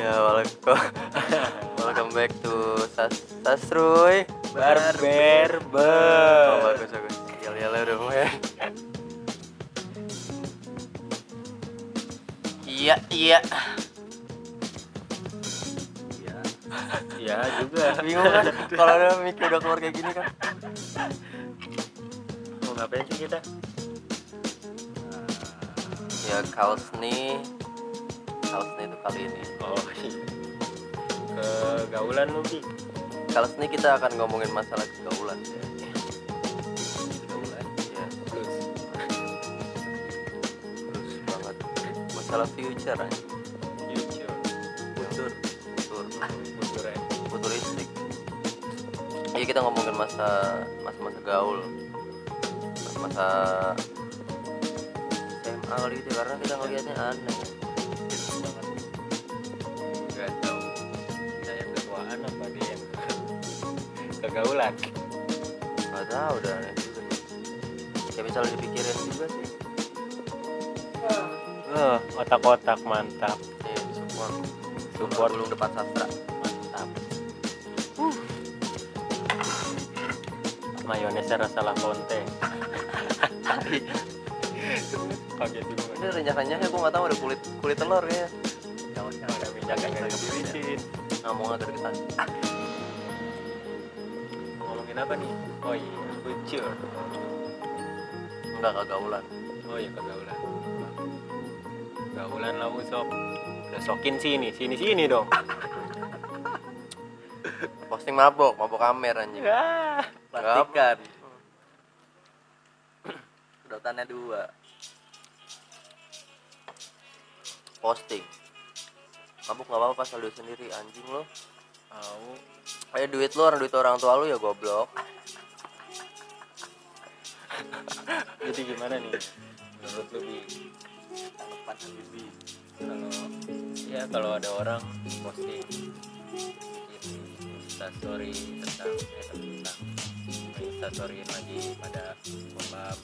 Ya, welcome, welcome back to Sas Sasruy. Barber Oh, bagus bagus. Yel yel udah mulai. Iya iya. Ya, ya juga. Bingung kan? Kalau ada mic udah keluar kayak gini kan? Mau ngapain sih kita? Ya kaos nih, kali ini. Oh, kegaulan lu Bi. Kaos nih kita akan ngomongin masalah kegaulan ya. Kegaulan. Ya, Terus terus banget. Masalah future aja. future. Futur, futur, Future ya. futuristik. Iya kita ngomongin masa masa-masa gaul, masa-masa SMA kali gitu karena kita ngelihatnya aneh. Apa dia yang kegaulan. Gak tahu udah aneh juga. Kayak misalnya dipikirin juga sih. Oh, otak-otak mantap. Nih support, Support. belum depan sastra. Mantap. Mayonesnya rasa lafonte. Kaget juga. Ini renyah-renyahnya gue nggak tahu ada kulit kulit telur ya. Sausnya ada minyak yang nggak dipilihin. Ngomongnya gergetan. Ngomongin apa nih? Oh iya, future. Enggak kegaulan. Oh iya kegaulan. Kegaulan lah usop. Udah sokin sini, sini sini dong. Posting mabok, mabok kamer anjing. Ya. Plastikan. Sedotannya dua. Posting. Mabuk nggak apa-apa asal duit sendiri anjing lo. Tahu. Ayo duit lo orang duit orang tua lu ya goblok. Jadi gimana nih? Menurut lu bi? Tanggapan Habibie kalau ya kalau ada orang posting bikin instastory tentang eh tentang instastoryin lagi pada bombab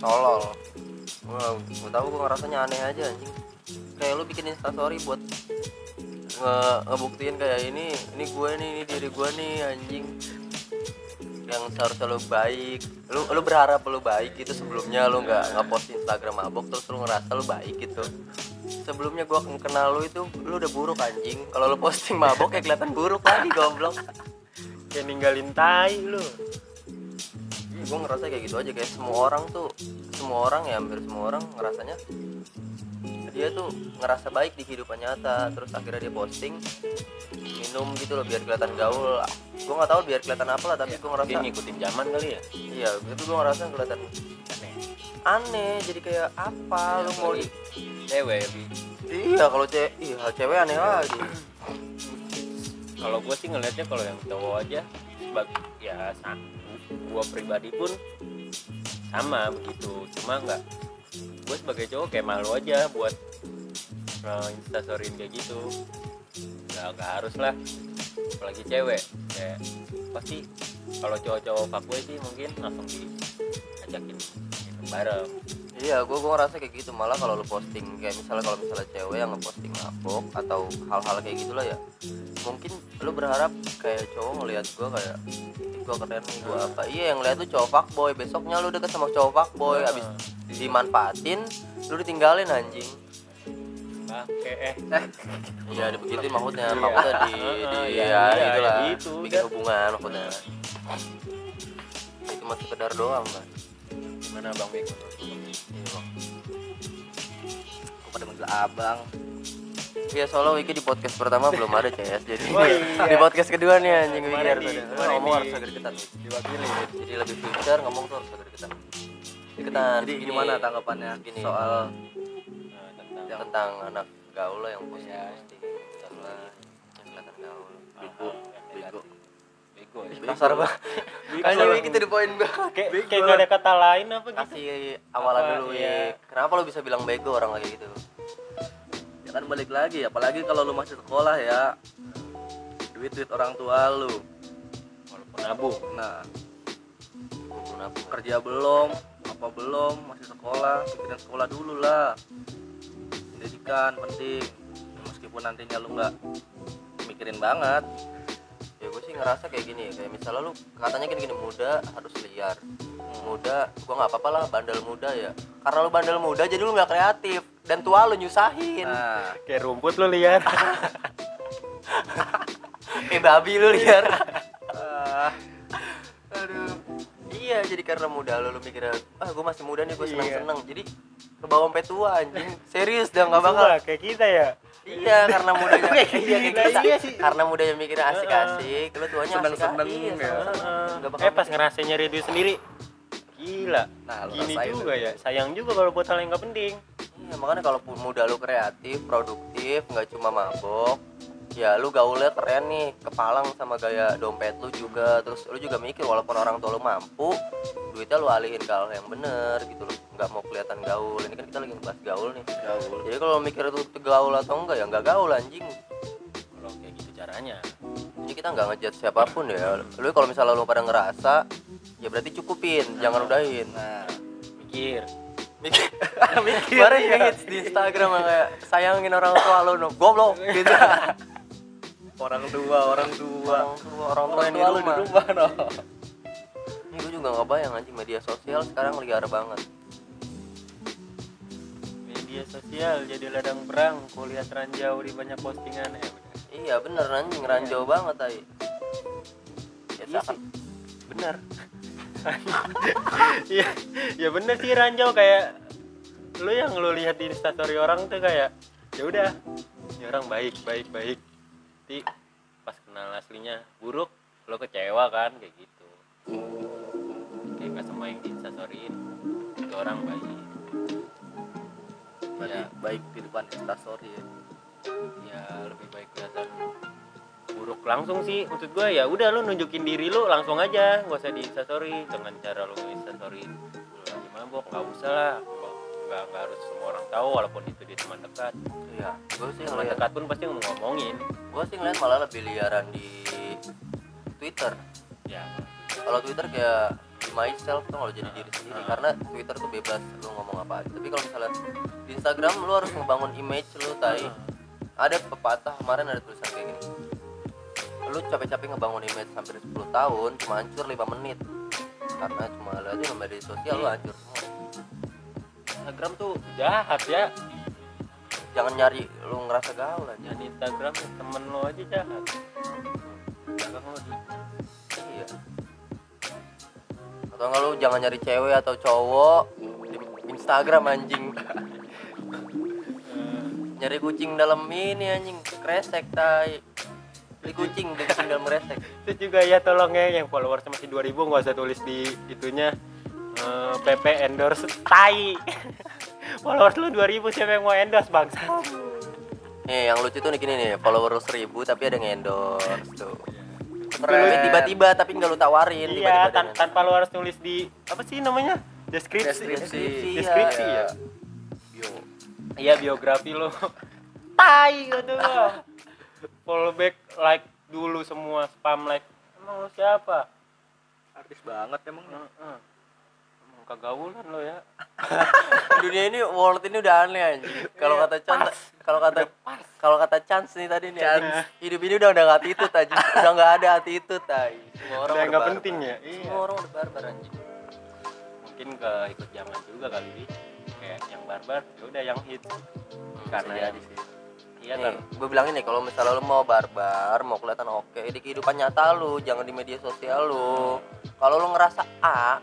Tolol. Gua, gua tahu gua ngerasanya aneh aja anjing. Kayak lu bikin instastory buat nge ngebuktiin kayak ini, ini gue nih, ini diri gue nih anjing. Yang seharusnya lu baik. Lu lu berharap lu baik gitu sebelumnya lu nggak nggak post Instagram mabok terus lu ngerasa lu baik gitu. Sebelumnya gua kenal lu itu lu udah buruk anjing. Kalau lu posting mabok kayak kelihatan buruk lagi goblok. kayak ninggalin tai lu gue ngerasa kayak gitu aja kayak semua orang tuh semua orang ya hampir semua orang ngerasanya dia tuh ngerasa baik di kehidupan nyata terus akhirnya dia posting minum gitu loh biar kelihatan gaul. Gue nggak tahu biar kelihatan apa lah tapi gue ngerasa dia ngikutin zaman kali ya? Iya itu gue ngerasa kelihatan aneh aneh jadi kayak apa lu mau di cewek ya bi iya kalau cewek iya cewek aneh lagi kalau gue sih ngelihatnya kalau yang cowok aja ya gue pribadi pun sama begitu. Cuma nggak gue sebagai cowok kayak malu aja buat uh, instastoryin kayak gitu. Nggak nggak harus lah. Apalagi cewek kayak pasti kalau cowok-cowok fuckboy sih mungkin langsung diajakin minum bareng Iya, gue gue ngerasa kayak gitu. Malah kalau lu posting kayak misalnya kalau misalnya cewek yang ngeposting mabok atau hal-hal kayak gitulah ya, mungkin lu berharap kayak cowok ngelihat gue kayak gue keren nih gue apa? Iya yang lihat tuh cowok fuckboy. Besoknya lu deket sama cowok fuckboy abis dimanfaatin lu ditinggalin anjing. Pakai eh. Ya begitu maksudnya. Iya. maksudnya di, di Heeh, ya, iya, iya, gitu lah ya gitu, bikin udah. hubungan maksudnya. Itu cuma sekedar doang kan gimana bang Bek iya bang manggil abang Iya soalnya Wiki di podcast pertama belum ada CS jadi Oh, iya. di podcast kedua nih anjing Wiki harus ada. ngomong harus agak deketan Wiki. diwakili jadi lebih future ngomong tuh harus agak deketan deketan jadi Gini, gimana tanggapannya gini. soal Nah, tentang tentang anak gaul lah yang posting Iya. posting sama yang kelihatan gaul bego bego bego bego kasar banget. Kayaknya Wiki itu di poin banget. Kayak kayak nggak ada kata lain apa gitu? Kasih awalan Apa, dulu. Wik. kenapa lo bisa bilang bego orang lagi gitu? Ya kan balik lagi. Apalagi kalau lu masih sekolah ya. Duit duit orang tua lu. Walaupun nabung. Nah. Kenapa kerja belum apa belum masih sekolah. Pikirin sekolah dulu lah. Pendidikan penting. Meskipun nantinya lu nggak mikirin banget. ya gue sih ngerasa kayak gini ya kayak misalnya lu katanya gini gini muda harus liar muda gua nggak apa-apa lah bandel muda ya. Karena lu bandel muda jadi lu nggak kreatif dan tua lu nyusahin. Nah kayak rumput lu liar. Kayak babi lu liar. Aduh. Iya jadi karena muda lu lu mikirnya ah gue masih muda nih gue Iya. seneng seneng jadi lu bawa sampai tua anjing. Serius dah nggak bakal kayak kita ya iya karena mudanya Kayak iya kita, kita iya sih. karena mudanya mikirnya asik-asik lu tuanya Seneng-seneng, asik iya, ya. eh pas ngerasain nyari duit sendiri. Gila. Nah, gini juga ya. Sayang juga kalau buat hal yang nggak penting. Iya, makanya kalau muda lu kreatif, produktif, nggak cuma mabok, ya lu gaulnya keren nih, kepalang sama gaya dompet lu juga, terus lu juga mikir walaupun orang tua lu mampu, duitnya lu alihin ke hal yang bener gitu loh, nggak mau kelihatan gaul. Ini kan kita lagi ngebahas gaul nih. gaul. Jadi kalau mikir itu gaul atau enggak ya nggak gaul anjing. kalau kayak gitu caranya. Ini kita nggak ngejudge siapa pun ya. Lu kalau misalnya lu pada ngerasa, ya berarti cukupin, jangan udahin. nah. Mikir. Mikir. Kemarin yang hits di Instagram yang kayak sayangin orang tua lu no. Goblok. Gitu. Orang tua orang tua. Orang tua orang tua orang yang di tua lu di rumah rumah no juga nggak bayang anjing. Media sosial sekarang liar banget. Media sosial jadi ladang perang. Kau lihat ranjau di banyak postingan ya udah iya bener anjing. Ranjau banget tay ya Iya seakan bener. Iya, ya bener sih ranjau. Kayak lu yang lu lihat di instastory orang tuh kayak ya udah, ini orang baik baik baik. Nanti pas kenal aslinya buruk, lo kecewa kan? Kayak gitu. Kayak gak semua yang di instastoryin itu orang baik. berarti Ya, baik di depan instastory ya? Ya lebih baik kelihatan buruk langsung sih. Maksud gue ya udah lu nunjukin diri lu langsung aja. Gak usah di instastory dengan cara lu instastory lagi mabok nggak usah lah. Nggak nggak harus semua orang tahu walaupun itu di teman dekat. Iya gue sih teman ngeliat dekat pun pasti mau ngomongin. gue sih ngeliat malah lebih liaran di Twitter. Ya. Kalau Twitter kayak be myself tuh kalau jadi diri sendiri. Karena Twitter tuh bebas lu ngomong apa aja. Tapi kalau misalnya di Instagram lu harus ngebangun image lu tai. Ada pepatah kemarin ada tulisan kayak gini. Lu capek-capek ngebangun image hampir 10 tahun cuma hancur 5 menit. Karena cuma lu aja media sosial lu hancur semua. Instagram tuh jahat ya. Jangan nyari lu ngerasa gaul aja. Dan Instagram temen lo aja jahat. Lo atau enggak lu jangan nyari cewek atau cowok di Instagram anjing. Nyari kucing dalam ini anjing. Kresek tai. Beli kucing beli kucing dalam kresek. Itu juga ya tolong ya yang followers masih 2000 nggak usah tulis di itunya. Eh, PP endorse tai. Followers lu 2000 siapa yang mau endorse bangsa? Nih yang lucu tuh nih gini nih. Follower lu seribu tapi ada yang endorse tuh Tiba-tiba tapi nggak lu tawarin iya tiba-tiba tan dengan- tanpa lu harus tulis di apa sih namanya? Deskripsi. Deskripsi. deskripsi ya bio. Iya biografi lo tai gitu lo follow back like dulu semua spam like. Emang lo siapa? Artis banget emang Heeh. emang kegaulan lo ya. Dunia ini world ini udah aneh anjing. Kalau Iya, kata Chan kalau kata kalau kata Chance nih tadi nih anjing, Chance. hidup ini udah udah nggak attitude anjing. Udah nggak ada attitude tai. Semua orang udah nggak barbar. penting ya? Iya. Semua orang udah barbar anjing. Mungkin ke ikut zaman juga kali. Bi. kayak yang barbar ya udah yang hit. Karena yang jadi sih. iya nih, kan? gue bilangin nih kalau misalnya lu mau barbar mau kelihatan oke di kehidupan nyata lu jangan di media sosial lu. Kalau lu ngerasa A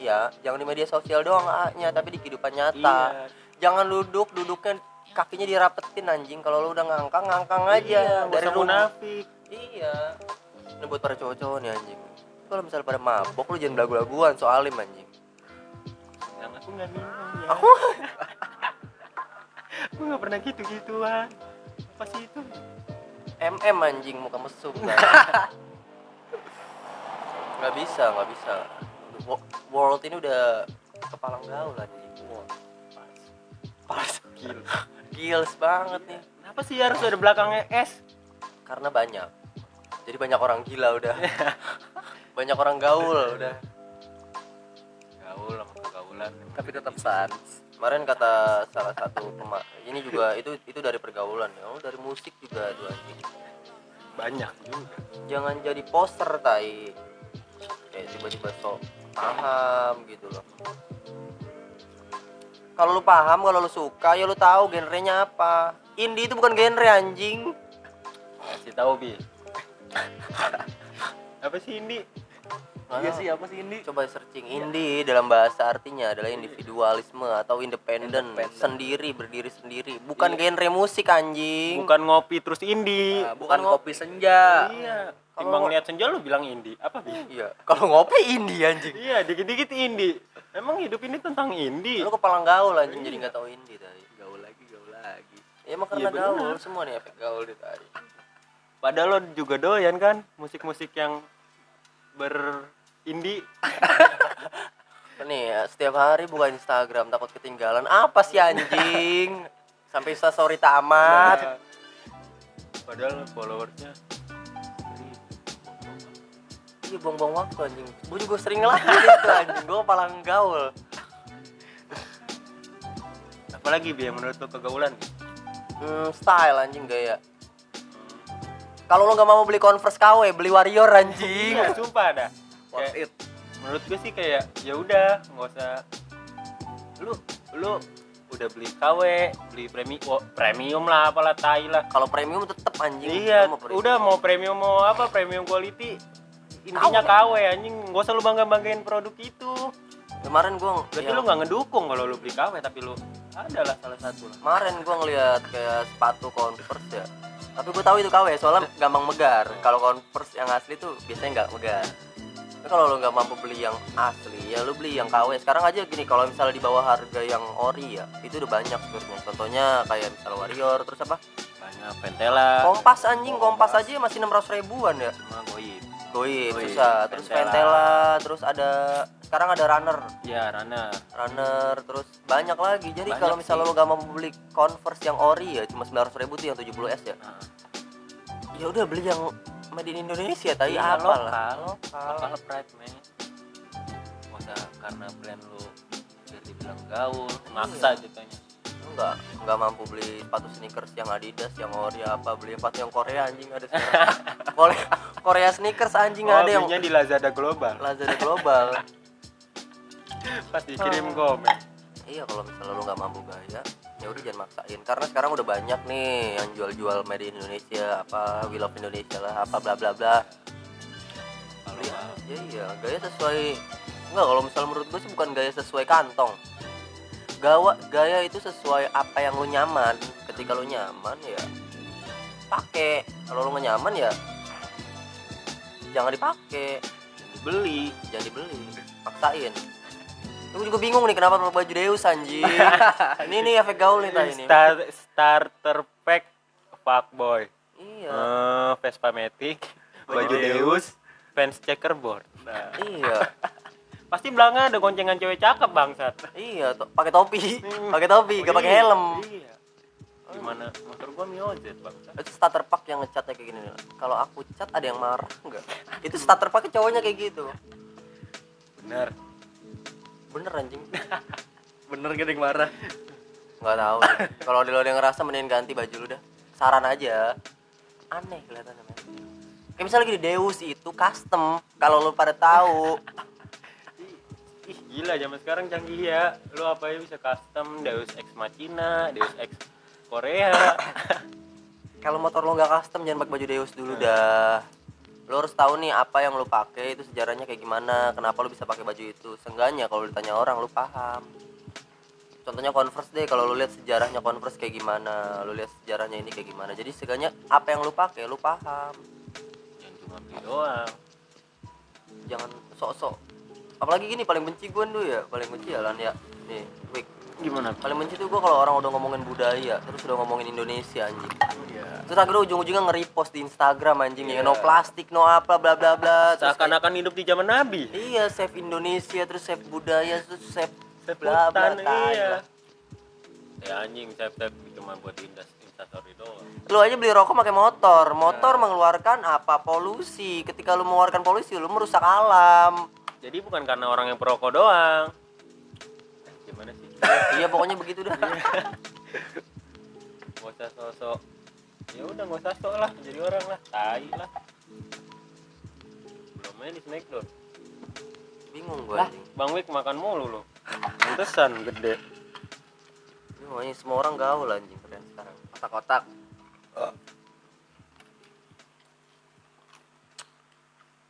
ya jangan di media sosial doang A nya tapi di kehidupan nyata. Iya. Jangan duduk duduknya kakinya dirapetin anjing. Kalau lu udah ngangkang ngangkang aja. Iya, dari rumah. munafik. Iya. Ini buat para cowok-cowok nih anjing. Kalau misalnya pada mabok lu jangan belagu-laguan soalim anjing. Yang aku nggak minum ya. Aku aku nggak pernah gitu gituan apa sih itu? MM anjing muka mesum nggak bisa nggak bisa world ini udah kepalang gaul anjing. Wah, pas Gila. gils banget nih. Kenapa sih harus ada belakangnya S? Karena banyak. Jadi banyak orang gila udah. Banyak orang gaul udah. Gaul sama kegaulan tapi tetap sans kemarin kata salah satu pema ini juga itu itu dari pergaulan. Ya oh dari musik juga tuh anjing. Banyak juga. Jangan jadi poster tai. Kayak tiba-tiba sok paham gitu loh. Kalau lu paham kalau lu suka ya lu tahu genrenya apa. Indie itu bukan genre anjing. Kasih tahu bi apa sih ini iya sih apa sih ini coba searching. Indie dalam bahasa artinya adalah individualisme atau independen sendiri berdiri sendiri. Bukan genre musik anjing. Bukan ngopi terus indie Nah, bukan Bukan kopi senja. Iya. Timbang lihat senja lu bilang indie apa bi? Iya. Kalau ngopi indie anjing. Iya dikit-dikit indie emang hidup ini tentang indie lu kepala gaul anjing jadi nggak tahu indie tadi gaul lagi gaul lagi. Ya emang karena Iya, benar. gaul. Semua nih efek gaul di tadi padahal lo juga doyan kan musik-musik yang ber indie nih ya, setiap hari buka Instagram takut ketinggalan. Apa sih anjing? Sampai story tamat padahal followersnya iya buang-buang waktu anjing. Gue juga sering ngelakuin itu anjing. Gue kepala gaul apalagi bi yang menurut lo kegaulan? Hmm, style anjing gaya. Kalau lo nggak mau beli converse KW beli warrior anjing. Iya sumpah dah worth Kayak- it. menurut gue sih kayak ya udah nggak usah. Lu lu udah beli KW beli premium premium lah apalah tai lah. Kalau premium tetep anjing. Iya mau premium. udah mau premium mau apa premium quality intinya KW anjing. Gak usah lu bangga banggain produk itu. Kemarin gue berarti lu nggak ngedukung kalau lu beli KW tapi lu adalah salah satu lah. Kemarin gue ngeliat kayak sepatu converse ya. Tapi gue tahu itu KW soalnya gampang megar. Kalau converse yang asli tuh biasanya nggak megar tapi kalau lo nggak mampu beli yang asli ya lo beli yang KW sekarang aja gini kalau misalnya di bawah harga yang ori ya itu udah banyak sebenarnya. Contohnya kayak misalnya warrior terus apa? Banyak pentela. Kompas anjing kompas aja masih enam ratus ribuan ya. Cuma goib. Goib susah. Terus Ventela. ventela terus ada sekarang ada runner. Ya Rana runner terus banyak lagi. Jadi Banyak kalau misalnya sih. lo gak mau beli converse yang ori ya cuma 900 ribu tuh yang 70s ya. Nah, ya udah beli yang made in Indonesia tadi Iya, apa lokal. lah. lokal lokal. Pride man usah karena brand lu biar dibilang gaul maksa Iya. jatuhnya. Enggak enggak mampu beli sepatu sneakers yang Adidas yang ori apa beli sepatu yang Korea anjing ada sekarang. Korea Korea sneakers anjing oh, ada yang di Lazada Global. Lazada Global. Pas dikirim Oh. komen. Iya kalau misalnya lo nggak mampu gaya ya udah jangan maksain. Karena sekarang udah banyak nih yang jual-jual made in Indonesia apa we love Indonesia lah apa bla bla bla. Mau. ya iya gaya sesuai. Enggak kalau misalnya menurut gue sih bukan gaya sesuai kantong. Gawa gaya itu sesuai apa yang lo nyaman. Ketika lo nyaman ya pakai. Kalau lo nggak nyaman ya jangan dipakai. Beli jangan dibeli. Paksain gue juga bingung nih kenapa pakai baju Deus anjing. Ini nih efek gaul nih tadi Star, starter pack fuckboy iya. Eh Vespa Matic baju Baju Deus. Fans checkerboard. Nah, iya. Pasti belakangnya ada goncengan cewek cakep bangsat. Iya to- pakai topi. Pakai topi gak pakai helm. Iya. Gimana? Motor gua miozet bangsat. Itu starter pack yang ngecatnya kayak gini nih. kalau aku cat ada yang marah enggak itu starter pack cowoknya kayak gitu. Bener bener anjing. Bener gede marah? Nggak tahu. Kalau lo yang ngerasa mending ganti baju lu dah. Saran aja. Aneh kelihatannya men. Kayak misalnya gini Deus itu custom. Kalau lu pada tahu. Ih gila zaman sekarang canggih ya. Lu apa ya bisa custom? Deus Ex Machina Deus Ex Korea. Kalau motor lo nggak custom jangan pakai baju Deus dulu dah lo harus tahu nih apa yang lo pakai itu sejarahnya kayak gimana kenapa lo bisa pakai baju itu. Seenggaknya kalau ditanya orang lo paham. Contohnya converse deh kalau lo lihat sejarahnya converse kayak gimana lo lihat sejarahnya ini kayak gimana. Jadi seenggaknya apa yang lo pakai lo paham. Yang cuma beli doang. Jangan sok-sok. Apalagi gini paling benci gue tuh ya paling benci ya lan ya nih Wik gimana? Paling benci tuh gue kalau orang udah ngomongin budaya terus udah ngomongin Indonesia anjing. Iya. Terus akhirnya ujung-ujungnya nge-repost di Instagram anjing ya Iya. no plastik no apa bla bla bla kayak, seakan-akan hidup di zaman Nabi. Iya save Indonesia terus save budaya terus save Save bla bla iya. ya anjing tap tap cuma buat doang. Lu aja beli rokok pakai motor. Motor mengeluarkan apa? Polusi. Ketika lu mengeluarkan polusi lu merusak alam. Jadi bukan karena orang yang perokok doang iya pokoknya begitu dah. Nggak usah sosok ya udah nggak usah sok lah jadi orang lah tai lah. Belum main di smackdown bingung gue lah bang Wik makan mulu lo pantesan gede. Anjing semua orang gaul anjing keren sekarang. Kotak-kotak.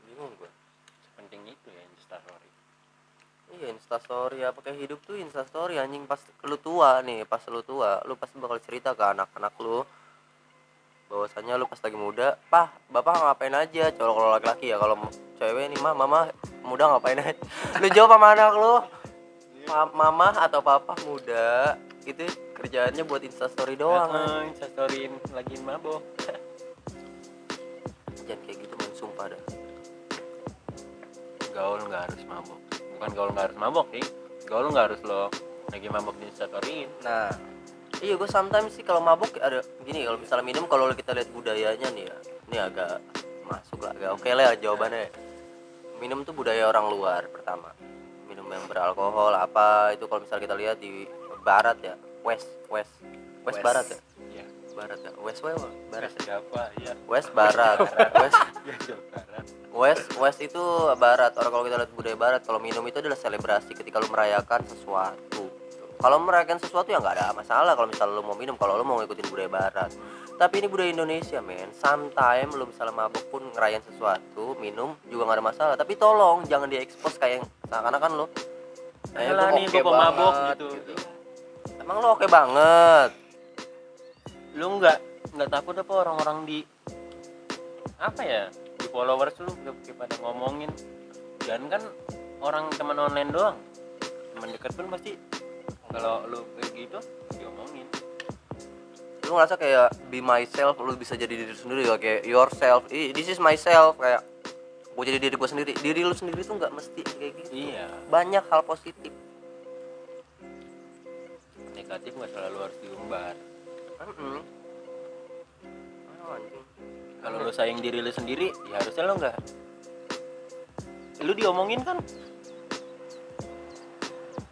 Bingung gue penting itu ya instastory iya instastory apa kayak hidup tuh instastory anjing. Pas lu tua nih pas lu tua lu pasti bakal cerita ke anak-anak lu. Bahwasanya lu pas lagi muda pah bapak ngapain aja? Kalau kalau laki-laki ya kalau cewek nih mah mama muda ngapain aja? Lu jawab sama anak lu Ma- mama atau papa muda. Itu kerjaannya buat instastory doang. Heeh, instastoryin lagi mabok jangan kayak gitu men sumpah dah. Gaul nggak harus mabok bukan gaul nggak harus mabok sih gaul nggak harus lo lagi mabok di instastoryin nah Iya gue sometimes sih kalau mabuk ada gini kalau misalnya minum kalau kita lihat budayanya nih ya ini agak masuk lah agak oke lah ya jawabannya. Minum tuh budaya orang luar pertama. Minum yang beralkohol apa itu kalau misalnya kita lihat di barat ya west west west, West. barat ya? Iya. Barat ya? West west barat ya? siapa ya west barat. West west west itu barat. Orang kalau kita lihat budaya barat kalau minum itu adalah selebrasi ketika lu merayakan sesuatu. Kalau merayakan sesuatu ya nggak ada masalah kalau misalnya lu mau minum kalau lu mau ngikutin budaya barat. Tapi ini budaya Indonesia men. Sometimes lu misalnya mabuk pun ngerayain sesuatu minum juga nggak ada masalah. Tapi tolong jangan diekspos kayak yang seakan-akan lu. Eh, gua nih oke gue banget, gitu. emang lu oke banget? Lu nggak nggak takut apa orang-orang di apa ya followers lu kayak pada ngomongin. Dan kan orang teman online doang. Teman dekat pun pasti kalau lu kayak gitu diomongin. Lu ngerasa kayak be myself lu bisa jadi diri sendiri ya? Kayak yourself. This is myself. Kayak gue jadi diri gue sendiri. Diri lu sendiri tuh nggak mesti kayak gitu. Iya. Banyak hal positif. Negatif nggak selalu harus diumbar. Mm-mm. Oh, anjing. Kalau lu sayang diri lu sendiri ya harusnya lu nggak lu diomongin kan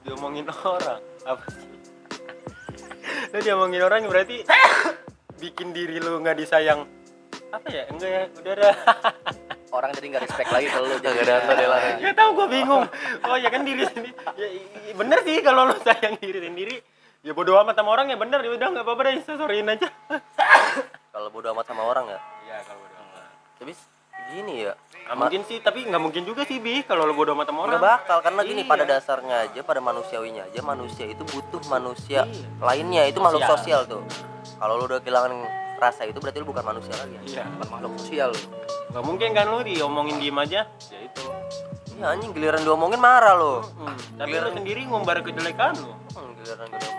diomongin orang apa sih lu diomongin orang berarti bikin diri lu nggak disayang apa ya enggak ya udah dah orang jadi nggak respect lagi kalau lu jadi ada modelan aja. ya tahu gue bingung oh ya kan diri sendiri ya, bener sih kalau lu sayang diri sendiri ya bodo amat sama orang ya bener ya udah nggak apa-apa deh sorryin aja kalau bodo amat sama orang ya tapi gini ya Nggak mungkin sih tapi nggak mungkin juga sih bi kalau lu bodo amat sama orang nggak bakal karena gini Iya. pada dasarnya aja pada manusiawinya aja manusia itu butuh manusia Iya. lainnya itu makhluk Sosial. sosial tuh kalau lu udah kehilangan rasa itu berarti lu bukan manusia lagi ya iya bukan makhluk sosial lu. nggak mungkin kan lu diomongin diem aja ya itu Iya anjing giliran diomongin marah lo Hmm, tapi lu sendiri ngumbar kejelekan lu Hmm, giliran gue.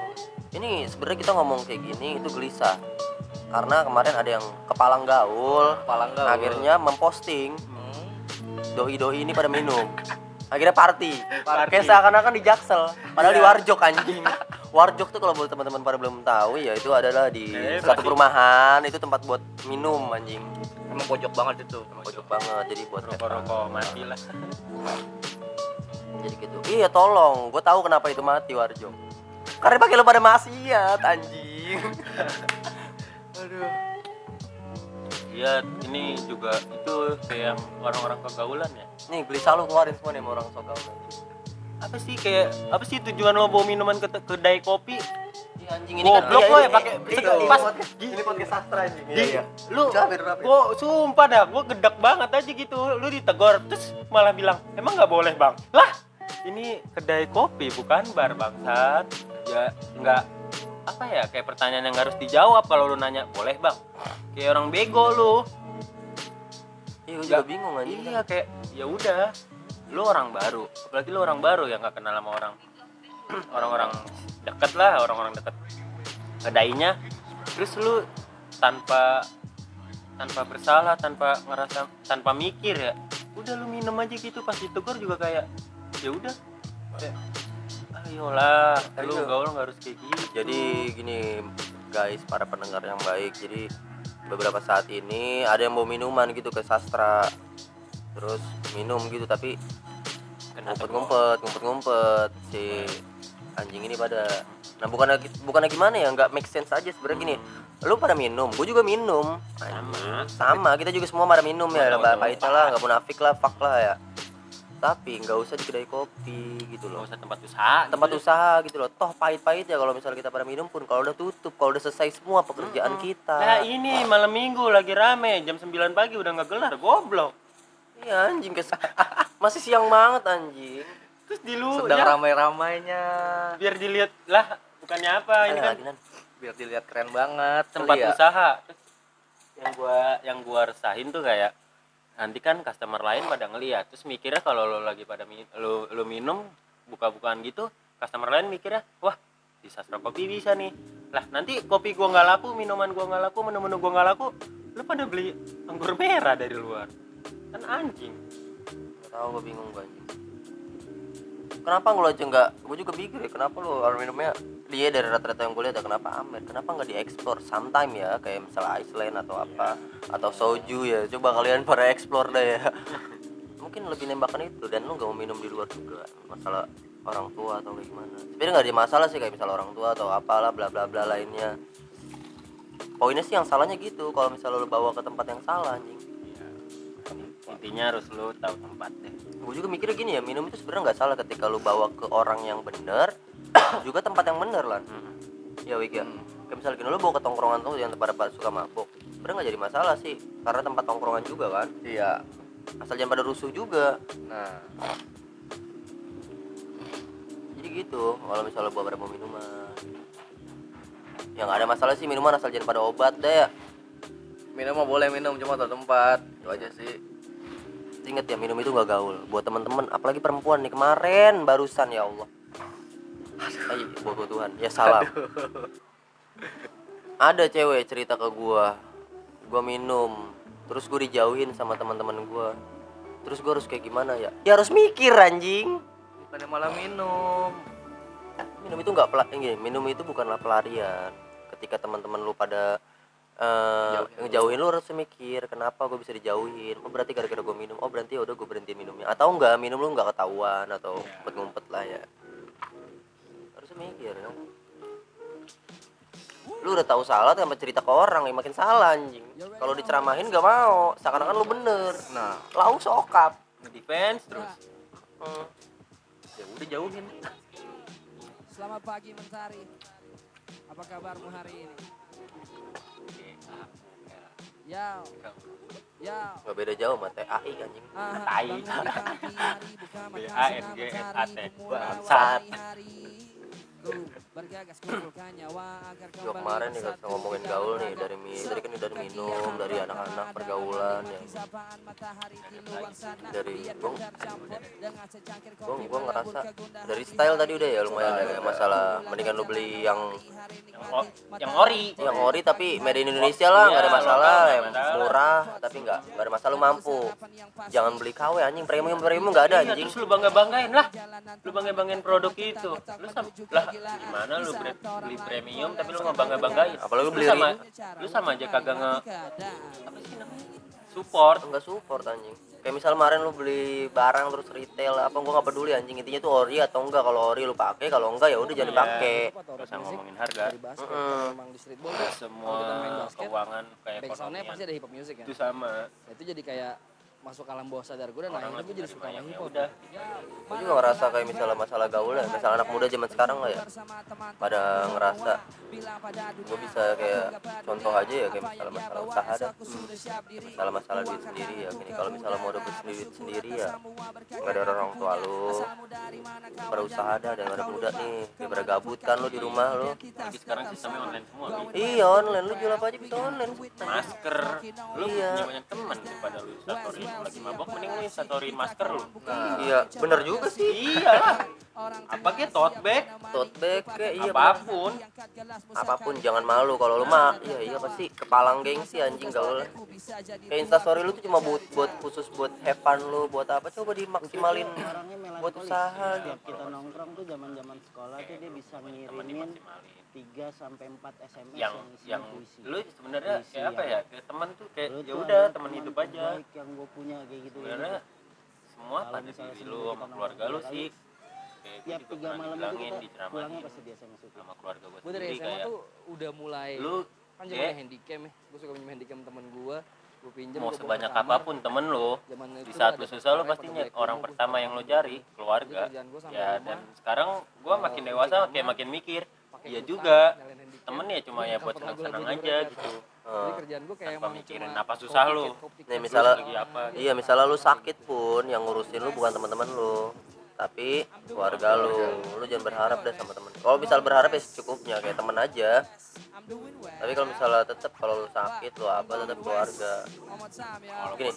Ini sebenarnya kita ngomong kayak gini itu gelisah. Karena kemarin ada yang kepalang gaul, Kepala enggak akhirnya memposting Hmm. doi-doi ini pada minum. Akhirnya party. Party. Kayak seakan-akan di Jaksel, padahal Iya. di Warjok anjing. Warjok tuh kalau buat teman-teman pada belum tahu ya itu adalah di Eh, satu perumahan, itu tempat buat minum anjing. emang pojok banget itu Pojok banget jadi buat rokok-rokok mati lah jadi gitu. Iya tolong, gue tahu kenapa itu mati Warjok. Karena pakai lo pada maksiat anjing. Iya ini juga itu kayak orang-orang kegaulan ya. Nih gelisah lu keluarin semua nih sama orang sokal. apa sih kayak apa sih tujuan lo bawa minuman ke kedai kopi? Iya anjing ini kan Goblok lo ya pakai pas- ini podcast- sastra anjing. Iya, iya. lu gua sumpah dah gua gedek banget aja gitu. Lu ditegor terus malah bilang emang nggak boleh bang? Lah ini kedai kopi bukan bar bangsat. Ya nggak apa ya kayak pertanyaan yang harus dijawab kalau lu nanya boleh bang kayak orang bego lu. Iya, gue juga bingung anjing. iya kayak ya udah. Lu orang baru. Apalagi lu orang baru yang nggak kenal sama orang. Orang-orang deket lah orang-orang deket kedainya. Terus lu tanpa tanpa bersalah tanpa ngerasa tanpa mikir ya udah lu minum aja gitu. Pas ditegur juga kayak ya udah. Ayolah lu Ayo. gaul nggak harus kayak gitu. Jadi gini guys, para pendengar yang baik. Jadi beberapa saat ini ada yang bawa minuman gitu ke sastra. Terus minum gitu tapi Kena tegur. ngumpet-ngumpet, ngumpet-ngumpet. Si anjing ini pada nah bukan bukan gimana ya nggak make sense aja sebenarnya gini. Lu pada minum gue juga minum. Sama. Sama kita juga semua pada minum ya lah baik lah nggak munafik lah fuck lah ya tapi nggak usah di kedai kopi gitu nggak loh usah tempat usaha tempat gitu. usaha gitu loh. Toh pahit-pahit ya kalau misalnya kita pada minum pun kalau udah tutup kalau udah selesai semua pekerjaan kita. Nah ini malam minggu lagi rame jam 9 pagi udah nggak gelar goblok. Iya anjing kes masih siang banget anjing. Terus di lu sedang ya, ramai-ramainya. Biar dilihat lah bukannya apa ini Ada kan lagi, biar dilihat keren banget. tempat kali ya. usaha yang gua yang gua resahin tuh kayak nanti kan customer lain pada ngeliat. Terus mikirnya kalau lo lagi pada mi- lo lo minum buka-bukaan gitu customer lain mikirnya wah di sastra kopi bisa nih. Lah nanti kopi gua nggak laku minuman gua nggak laku menu-menu gua nggak laku lo pada beli anggur merah dari luar. Kan anjing. Gak tau gue bingung gue anjing. Kenapa lo aja nggak? Gue juga pikir ya kenapa lo minumnya dia dari rata-rata yang gue lihat ya kenapa Amer kenapa nggak dieksplor sometime ya? Kayak misalnya Iceland atau apa? Atau soju ya? Coba kalian para explore dah ya. Mungkin lebih nembakan itu. Dan lu nggak mau minum di luar juga. Masalah orang tua atau kayak gimana. Sebenarnya nggak ada masalah sih kayak misalnya orang tua atau apalah bla bla bla lainnya. Poinnya sih yang salahnya gitu kalau misalnya lu bawa ke tempat yang salah anjing. Intinya harus lo tahu tempat deh. Gue juga mikirnya gini ya minum itu sebenarnya nggak salah ketika lu bawa ke orang yang bener juga tempat yang bener lah ya Wik ya. Kayak misalnya gini lu bawa ke tongkrongan tuh yang pada pada suka mabuk sebenarnya nggak jadi masalah sih karena tempat tongkrongan juga kan? Iya. Asal jangan pada rusuh juga. Nah. Jadi gitu kalau misalnya bawa pada mau minuman. Yang ada masalah sih minuman asal jangan pada obat deh. Ya minum mah boleh minum cuma tahu tempat itu aja sih. Inget ya minum itu nggak gaul. Buat teman-teman apalagi perempuan nih kemarin barusan ya Allah Ayo, buat Tuhan. Ya salam. Ada cewek cerita ke gua. Gua minum terus gue dijauhin sama teman-teman gua. Terus gua harus kayak gimana ya? Ya harus mikir anjing. Bukannya malah minum. Minum itu nggak pela ini, minum itu bukanlah pelarian. Ketika teman-teman lu pada eh ngejauhin lu harus mikir kenapa gue bisa dijauhin? Oh berarti gara-gara gue minum. Oh berarti ya udah gue berhenti minumnya. Atau enggak minum lu nggak ketahuan atau ngumpet-ngumpet lah ya harus mikir ya lu udah tahu salah tambah cerita ke orang ya makin salah anjing kalau diceramahin nggak mau seakan-akan lu bener nah lau sokap ngedefense terus hmm. ya udah jauhin Selamat pagi Mentari. Apa kabarmu hari ini? Yau, yau. nggak beda jauh sama TAI anjing Ah, Tai. hari, buka mata B-A-N-G-S-A-T. sinar mentari, memulai Bangsat. Gua kembali kemarin nih kalau ngomongin gaul nih dari mi dari kan dari minum yang dari anak-anak pergaulan ya sana. Dari- kopi gua melebur ngerasa dari style tadi udah ya lumayan ya kayak masalah mendingan lu beli yang yang, yang ori. Yang ori tapi made in Indonesia lah nggak ada Iya, masalah yang murah tapi nggak nggak ada masalah lu mampu. Jangan beli KW anjing premium premium nggak ada Iya, anjing. terus lu bangga banggain lah. Lu bangga banggain produk itu. Lu lah gimana lu bre- beli premium tapi lu nggak bangga banggain Apalagi lu beli sama lu sama aja kagak nge apa sih namanya? Support. Nggak support anjing. Kayak misal kemarin lu beli barang terus retail apa gua nggak peduli anjing. Intinya tuh ori atau enggak. Kalau ori lu pakai kalau enggak ya udah jangan Iya. dipakai Gak usah ngomongin harga. Di streetball semua keuangan kayak ekonomian pasti ada hip hop music ya. itu sama. Nah, itu jadi kayak masuk alam bawah sadar gue dan akhirnya gue jadi suka sama hip ya hop. udah. Gua juga ngerasa kayak misalnya masalah gaul ya misalnya anak muda zaman sekarang lah ya? pada ngerasa gue bisa kayak contoh aja ya kayak misalnya masalah usaha dah masalah masalah duit sendiri ya gini. Kalau misalnya mau dapat duit sendiri ya nggak ada orang tua lu. Pada usaha dah dan anak muda nih daripada gabut kan lu di rumah lu. lagi sekarang sistemnya online semua. Iya online lu jual apa aja bisa online. Masker. lu Iya. punya banyak. teman. daripada lu instastory lagi mabok mending lu instastory masker lu. Iya bener juga sih. Iyalah apa kayak tote bag? Tote bag kayak iya apa pun. Apa pun jangan malu kalau lu mah. Iya iya pasti kepalang gengsi anjing gaul. Kayak instastory lu tuh cuma buat buat khusus buat have fun lu buat apa? Coba dimaksimalin buat usaha Setiap kita nongkrong tuh zaman zaman sekolah tuh dia bisa ngirimin 3 sampai 4 SMS yang isinya yang puisi. lu sebenarnya kayak apa yang- ya? Kayak teman tuh kayak ya udah teman hidup aja. yang gue punya kayak gitu sebenarnya semua Kalau pada diri sebelum lu sama keluarga lu sih. Kayak gue tiap tiga malam itu kita pulangnya pasti di SMS itu sama keluarga gue gue dari sendiri SMA kayak tuh udah mulai lu kan kayak zamannya handycam ya gue suka pinjam handycam temen gue gue pinjam mau sebanyak kamar. apa pun temen lu di saat lu susah lu pakai pasti pakai nyari Blackberry, orang pertama yang lu cari keluarga. ya dan sekarang gua kalau makin dewasa kayak makin mikir iya juga. temen ya cuma Gua ya buat lagu-lagu senang-senang lagu aja mereka. gitu. Jadi kerjaan gue kayak emang mikirin apa susah lu. Nih, misalnya- gitu. iya misalnya lu sakit pun yang ngurusin lu bukan teman-teman lu. Tapi keluarga lu. Lu jangan berharap deh sama temen. Kalau misal berharap ya secukupnya kayak temen aja. Tapi kalau misalnya tetap kalau lu sakit lu apa tetap keluarga. Gini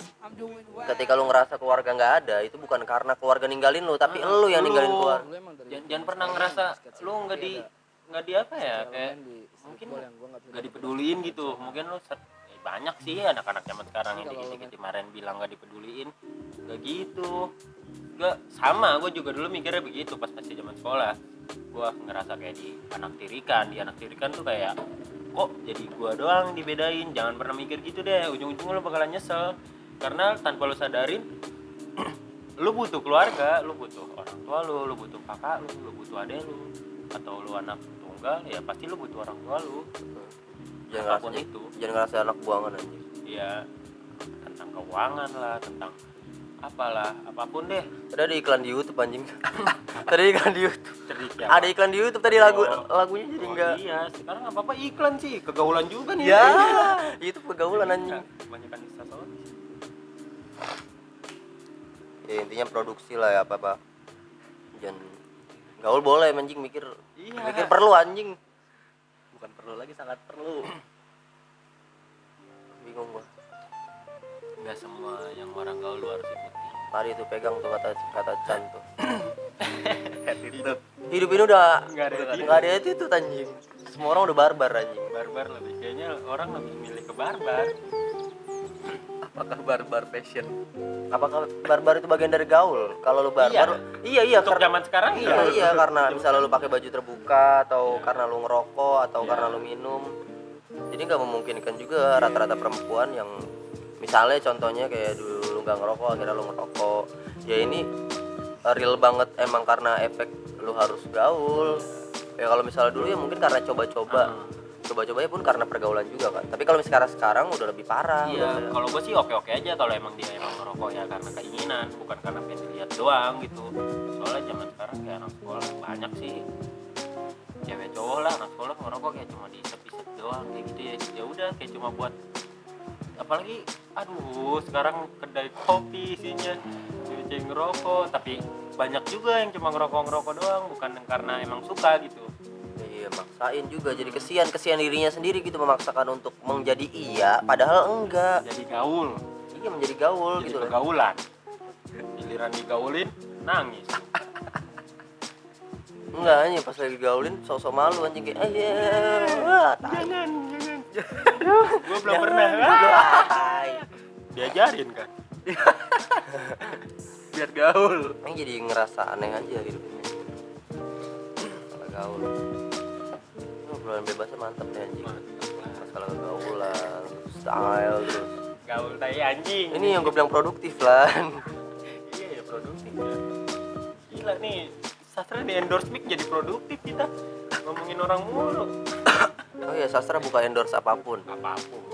ketika lu ngerasa keluarga nggak ada itu bukan karena keluarga ninggalin lu tapi lu yang ninggalin Lu- keluarga jangan, jangan pernah ngerasa lu nggak di nggak di apa ya kayak di mungkin nggak nggak dipeduliin gitu. mungkin lu set- eh, banyak sih anak-anak zaman sekarang yang Kalau lu dikit-dikit kemarin bilang nggak dipeduliin nggak gitu. Gak sama gue juga dulu mikirnya begitu pas masih zaman sekolah. Gue ngerasa kayak di anak tirikan. Di anak tirikan tuh kayak kok jadi gue doang dibedain? Jangan pernah mikir gitu deh. Ujung-ujungnya lu bakalan nyesel. Karena tanpa lu sadarin lu butuh keluarga lu butuh orang tua lu lu butuh kakak lu lu butuh adek lu atau lu anak tunggal ya pasti lu butuh orang tua lu. Jangan apa pun ngerasa itu. jangan ngerasa anak buangan anjing. Ya tentang keuangan lah tentang apalah apa pun deh. Tadi ada iklan di YouTube anjing. Tadi iklan di YouTube. Cerdik ada iklan di YouTube tadi lagu Oh. lagunya jadi Oh, enggak iya. Sekarang apa apa iklan sih. Kegaulan juga nih. Ya. Itu pergaulan anjing. Kebanyakan instastory ya, intinya produksi lah ya apa apa jangan gaul boleh anjing mikir iya. mikir perlu anjing. Bukan perlu lagi sangat perlu. Bingung gua. Nggak semua yang orang gaul lu harus ikuti. Tadi tuh pegang tuh kata kata Chan tuh. Attitude. hidup ini udah nggak ada di nggak ada itu tuh anjing. Semua orang udah barbar anjing. Barbar lebih kayaknya orang lebih milih ke barbar apakah barbar passion? Apakah barbar itu bagian dari gaul? Kalau lu barbar iya. iya, untuk karena zaman sekarang iya ya? iya karena misalnya lu pakai baju terbuka atau karena lu ngerokok atau karena lu minum jadi nggak memungkinkan juga rata-rata perempuan yang misalnya contohnya kayak dulu lu nggak ngerokok akhirnya lu ngerokok. Ya ini uh, real banget emang karena efek lu harus gaul. Ya kalau misalnya dulu ya mungkin karena coba-coba coba-cobanya pun karena pergaulan juga kan tapi kalau sekarang sekarang udah lebih parah. Iya, kalau gue sih oke-oke aja kalau emang dia emang ngerokok ya karena keinginan, bukan karena pengen dilihat doang gitu. Soalnya zaman sekarang kayak anak sekolah banyak sih. Cewek cowok lah anak sekolah ngerokok kayak cuma diisep-isep doang kayak gitu ya. Ya udah kayak cuma buat apalagi aduh sekarang kedai kopi isinya cewek ngerokok. Tapi banyak juga yang cuma ngerokok ngerokok doang bukan karena emang suka gitu Iya maksain juga. Jadi kesian kesian dirinya sendiri gitu memaksakan untuk menjadi iya padahal enggak. Jadi gaul. Iya menjadi gaul jadi gitu loh. pergaulan. Giliran digaulin nangis. Enggak anjing pas lagi gaulin sosok malu anjing kayak eh iya. Jangan jangan gue belum pernah. Diajarin kan? Biar gaul. Ini jadi ngerasa aneh aja masalah gaul Obrolan bebasnya mantep ya anjing. Masalah gaulan style terus. Gaul tai anjing. Ini yang gue bilang produktif lah iya ya produktif. Ya gila nih. Sastra di endorse mic jadi produktif kita. Ngomongin orang mulu. Oh iya sastra buka endorse apa pun. Apa pun.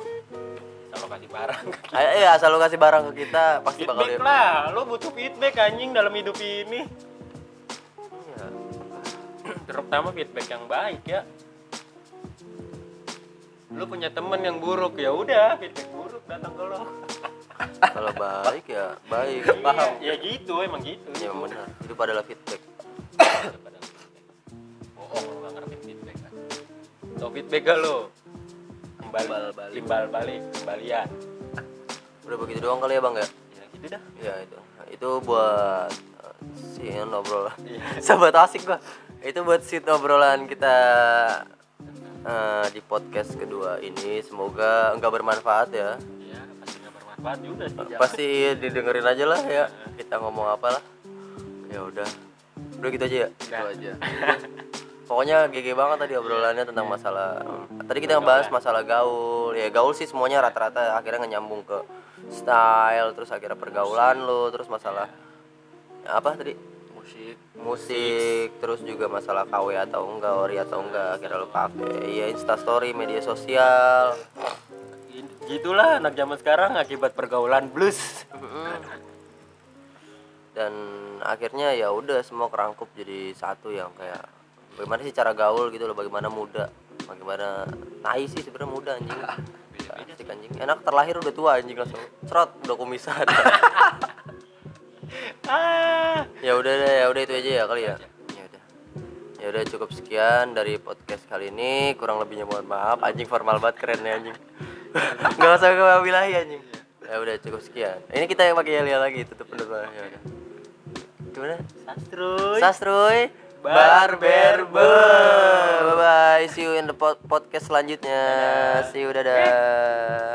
Kalau kasih barang Ayo, iya asal lu kasih barang ke kita pasti bakal feedback lah. Lo butuh feedback anjing dalam hidup ini. Iya. terutama feedback yang baik ya lu punya temen yang buruk ya udah feedback buruk datang ke lo. Kalau baik ya baik. Paham. ya gitu emang gitu. Ya emang benar. Hidup adalah feedback. Bohong lu nggak ngerti feedback kan? Tau feedback gak lo kembali Timbal balik. timbal balik kembalian. Udah begitu doang kali ya bang ya? Ya gitu dah. Ya itu. Itu buat uh, si obrolan. Iya. sahabat asik gua. Itu buat si obrolan kita uh, di podcast kedua ini semoga enggak bermanfaat ya. Iya pasti nggak bermanfaat juga sih pasti didengerin aja lah ya kita ngomong apa lah ya udah udah gitu aja ya? Itu aja. Pokoknya GG banget tadi obrolannya tentang masalah tadi kita ngebahas masalah gaul. Ya gaul sih semuanya rata-rata akhirnya nyambung ke style terus akhirnya pergaulan lo terus masalah apa tadi musik. Musik terus juga masalah KW atau enggak ori atau enggak akhirnya lu pakai ya instastory media sosial. Gitulah anak zaman sekarang akibat pergaulan blues. Dan akhirnya ya udah semua kerangkup jadi satu yang kayak bagaimana sih cara gaul gitu loh bagaimana muda bagaimana tai sih sebenarnya muda anjing. Asik anjing. Enak terlahir udah tua anjing langsung. Cerot udah kumisan ah. Ya udah deh ya udah itu aja ya kali ya. Ya udah. Ya udah cukup sekian dari podcast kali ini. Kurang lebihnya mohon maaf. Anjing formal banget keren ya anjing. Nggak usah ke wilayah anjing. Ya udah cukup sekian. Ini kita yang pakai Yalia lagi tutup penutup ya udah. Gimana? Sastruy Sastroy Barber Bye bye. See you in the pod- podcast selanjutnya. See you dadah.